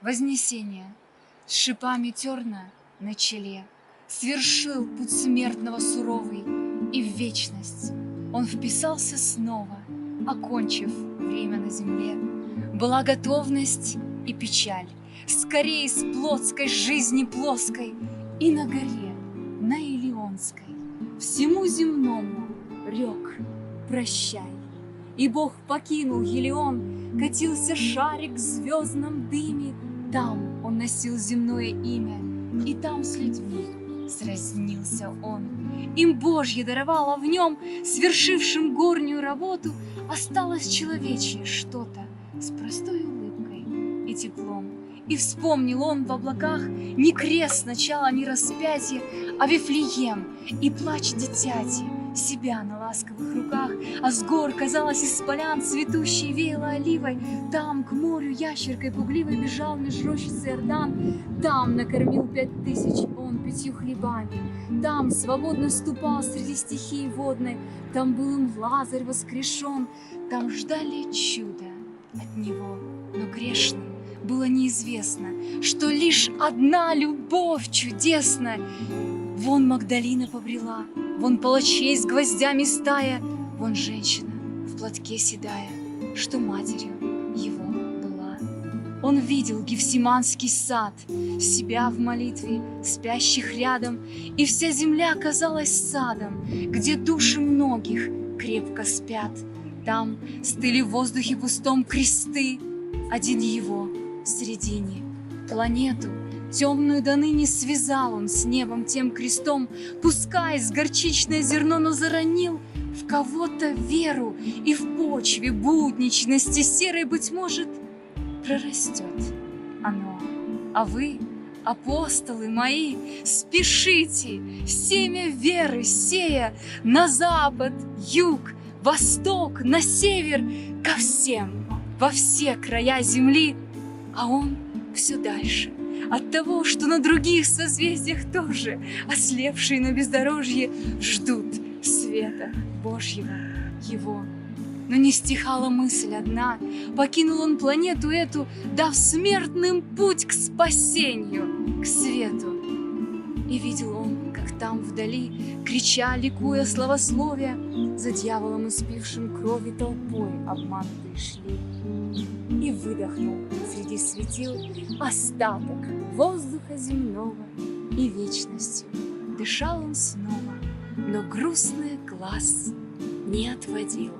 Вознесение. С шипами терна на челе. Свершил путь смертного суровый, И в вечность. Он вписался снова, Окончив время на земле. Была готовность и печаль, Скорее с плотской жизни плоской И на горе, на Илионской, Всему земному рек прощай. И Бог покинул Елеон, Катился шарик в звездном дыме, Там он носил земное имя, И там с людьми сразнился он. Им Божье даровало в нем, Свершившим горнюю работу, Осталось человечье что-то С простой улыбкой и теплом. И вспомнил он в облаках Не крест сначала, не распятие, А Вифлеем и плач дитяти, Себя на ласковых руках, А с гор, казалось, из полян Цветущей веяло оливой. Там к морю ящеркой пугливой Бежал меж рощиц Иордан. Там накормил пять тысяч он пятью хлебами. Там свободно ступал среди стихии водной. Там был им Лазарь воскрешен. Там ждали чуда от него, но грешным было неизвестно, что лишь одна любовь чудесна. Вон Магдалина побрела, вон палачей с гвоздями стая, вон женщина в платке седая, что матерью его была. Он видел Гефсиманский сад, себя в молитве, спящих рядом, и вся земля казалась садом, где души многих крепко спят. Там стыли в воздухе пустом кресты, один его в середине. Планету темную до ныне связал он с небом тем крестом, Пускай с горчичное зерно, но заронил в кого-то веру И в почве будничности серой, быть может, прорастет оно. А вы, апостолы мои, спешите, семя веры сея На запад, юг, восток, на север, ко всем, во все края земли, а он все дальше. От того, что на других созвездиях тоже ослепшие на бездорожье ждут света Божьего его. Но не стихала мысль одна, покинул он планету эту, дав смертным путь к спасению, к свету. И видел он, как там вдали, крича, ликуя славословия, за дьяволом испившим крови толпой обманутые шли. И выдохнул среди светил остаток воздуха земного, И вечностью дышал он снова, но грустный глаз не отводил.